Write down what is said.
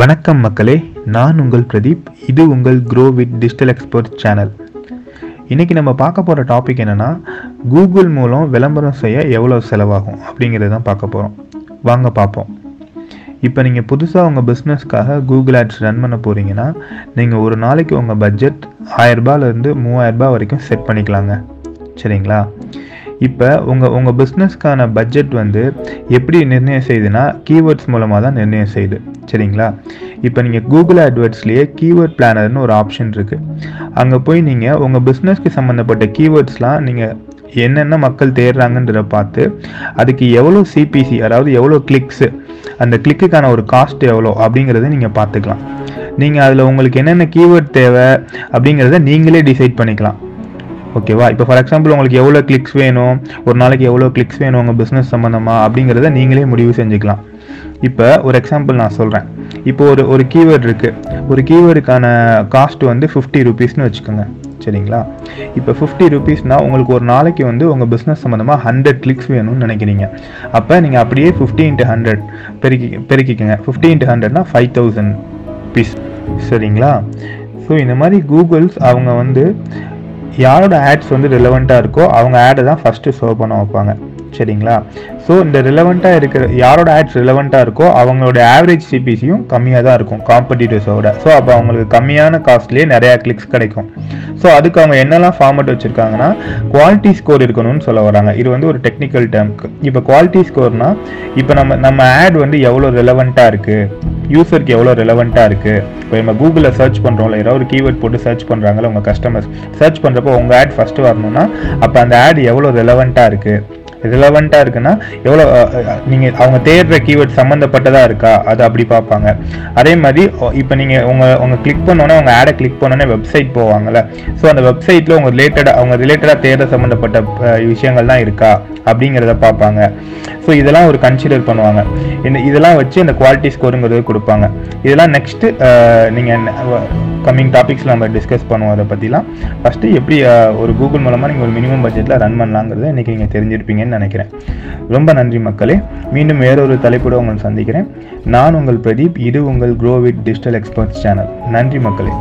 வணக்கம் மக்களே நான் உங்கள் பிரதீப். இது உங்கள் grow with digital expert channel இன்றைக்கி நம்ம பார்க்க போகிற டாபிக் என்னென்னா கூகுள் மூலம் விளம்பரம் செய்ய எவ்வளோ செலவாகும் அப்படிங்கிறது தான் பார்க்க போகிறோம் வாங்க பார்ப்போம். இப்போ நீங்கள் புதுசாக உங்கள் பிஸ்னஸ்க்காக கூகுள் ஆட்ஸ் ரன் பண்ண போகிறீங்கன்னா நீங்கள் ஒரு நாளைக்கு உங்கள் பட்ஜெட் ஆயிரரூபாலேருந்து மூவாயிரரூபா வரைக்கும் செட் பண்ணிக்கலாங்க. சரிங்களா? இப்போ உங்கள் உங்கள் பிஸ்னஸ்க்கான பட்ஜெட் வந்து எப்படி நிர்ணயம் செய்யுதுன்னா கீவேர்ட்ஸ் மூலமாக தான் நிர்ணயம் செய்யுது சரிங்களா? இப்போ நீங்கள் கூகுள் அட்வர்ட்ஸ்லேயே கீவேர்ட் பிளானர்னு ஒரு ஆப்ஷன் இருக்குது அங்கே போய் நீங்கள் உங்கள் பிஸ்னஸ்க்கு சம்மந்தப்பட்ட கீவேர்ட்ஸ்லாம் நீங்கள் என்னென்ன மக்கள் தேடுறாங்கன்றத பார்த்து அதுக்கு எவ்வளோ சிபிசி அதாவது எவ்வளோ கிளிக்ஸு அந்த கிளிக்குக்கான ஒரு காஸ்ட் எவ்வளோ அப்படிங்கிறத நீங்கள் பார்த்துக்கலாம். நீங்கள் அதில் உங்களுக்கு என்னென்ன கீவேர்ட் தேவை அப்படிங்கிறத நீங்களே டிசைட் பண்ணிக்கலாம். ஓகேவா இப்போ ஃபார் எக்ஸாம்பிள் உங்களுக்கு எவ்வளோ கிளிக்ஸ் வேணும்? ஒரு நாளைக்கு எவ்வளோ கிளிக்ஸ் வேணும் உங்கள் பிஸ்னஸ் சம்மந்தமாக அப்படிங்கிறத நீங்களே முடிவு செஞ்சுக்கலாம். இப்போ ஒரு எக்ஸாம்பிள் நான் சொல்கிறேன் இப்போ ஒரு ஒரு கீவேர்டு இருக்குது ஒரு கீவேர்டுக்கான காஸ்ட் வந்து ஃபிஃப்டி ருபீஸ்னு வச்சுக்கோங்க. சரிங்களா? இப்போ ஃபிஃப்டி ருபீஸ்னால் உங்களுக்கு ஒரு நாளைக்கு வந்து உங்கள் பிஸ்னஸ் சம்மந்தமாக ஹண்ட்ரட் கிளிக்ஸ் வேணும்னு நினைக்கிறீங்க. அப்போ நீங்கள் அப்படியே ஃபிஃப்டி இன்ட்டு ஹண்ட்ரட் பெருக்கி பெருக்கிக்கோங்க. ஃபிஃப்டி இன்ட்டு ஹண்ட்ரட்னா ஃபைவ் தௌசண்ட் பீஸ் சரிங்களா? ஸோ இந்த மாதிரி கூகுள்ஸ் அவங்க வந்து யாரோட ஆட்ஸ் வந்து ரிலவெண்ட்டாக இருக்கோ அவங்க ஆடை தான் ஃபஸ்ட்டு ஷோ பண்ண வைப்பாங்க. சரிங்களா? ஸோ இந்த ரிலவெண்ட்டாக இருக்கிற யாரோட ஆட்ஸ் ரிலவெண்ட்டாக இருக்கோ அவங்களோட ஆவரேஜ் சிபிசியும் கம்மியாக தான் இருக்கும் காம்படிட்டர்ஸோட ஸோ அப்போ அவங்களுக்கு கம்மியான காஸ்ட்லேயே நிறையா கிளிக்ஸ் கிடைக்கும். ஸோ அதுக்கு அவங்க என்னெல்லாம் ஃபார்மெட் வச்சுருக்காங்கன்னா குவாலிட்டி ஸ்கோர் இருக்கணும்னு சொல்ல வராங்க. இது வந்து ஒரு டெக்னிக்கல் டேர்ம்க்கு இப்போ குவாலிட்டி ஸ்கோர்னா இப்போ நம்ம நம்ம ஆட் வந்து எவ்வளோ ரிலவெண்ட்டாக இருக்குது யூசருக்கு எவ்வளோ ரிலவெண்ட்டாக இருக்குது இப்போ நம்ம கூகுளில் சர்ச் பண்ணுறோம்ல ஏதாவது ஒரு கீவேர்ட் போட்டு சர்ச் பண்ணுறாங்கல்ல உங்கள் கஸ்டமர்ஸ் சர்ச் பண்ணுறப்போ உங்கள் ஆட் ஃபஸ்ட்டு வரணும்னா அப்போ அந்த ஆட் எவ்வளோ ரிலவெண்ட்டாக இருக்குது ரிலவெண்ட்டாக இருக்குன்னா எவ்வளோ நீங்கள் அவங்க தேடுற கீவேர்ட் சம்மந்தப்பட்டதாக இருக்கா அது அப்படி பார்ப்பாங்க. அதே மாதிரி இப்போ நீங்கள் உங்கள் உங்கள் கிளிக் பண்ணோன்னே உங்கள் ஆடை கிளிக் பண்ணோன்னே வெப்சைட் போவாங்கள்ல ஸோ அந்த வெப்சைட்டில் உங்கள் ரிலேட்டடாக அவங்க ரிலேட்டடாக தேட சம்மந்தப்பட்ட விஷயங்கள்லாம் இருக்கா அப்படிங்கிறத பார்ப்பாங்க. ஸோ இதெல்லாம் ஒரு கன்சிடர் பண்ணுவாங்க. இந்த இதெல்லாம் வச்சு அந்த குவாலிட்டி ஸ்கோருங்கிறது கொடுப்பாங்க. இதெல்லாம் நெக்ஸ்ட்டு நீங்கள் கம்மிங் டாபிக்ஸில் நம்ம டிஸ்கஸ் பண்ணுவோம் அதை பற்றிலாம் ஃபஸ்ட்டு எப்படி ஒரு கூகுள் மூலமாக நீங்கள் ஒரு மினிமம் பட்ஜெட்டில் ரன் பண்ணலாங்கிறத இன்றைக்கி நீங்கள் தெரிஞ்சிருப்பீங்கன்னு நினைக்கிறேன். ரொம்ப நன்றி மக்களே. மீண்டும் வேறொரு தலைப்போடு உங்களை சந்திக்கிறேன். நான் உங்கள் பிரதீப் இது உங்கள் grow with digital experts channel நன்றி மக்களே.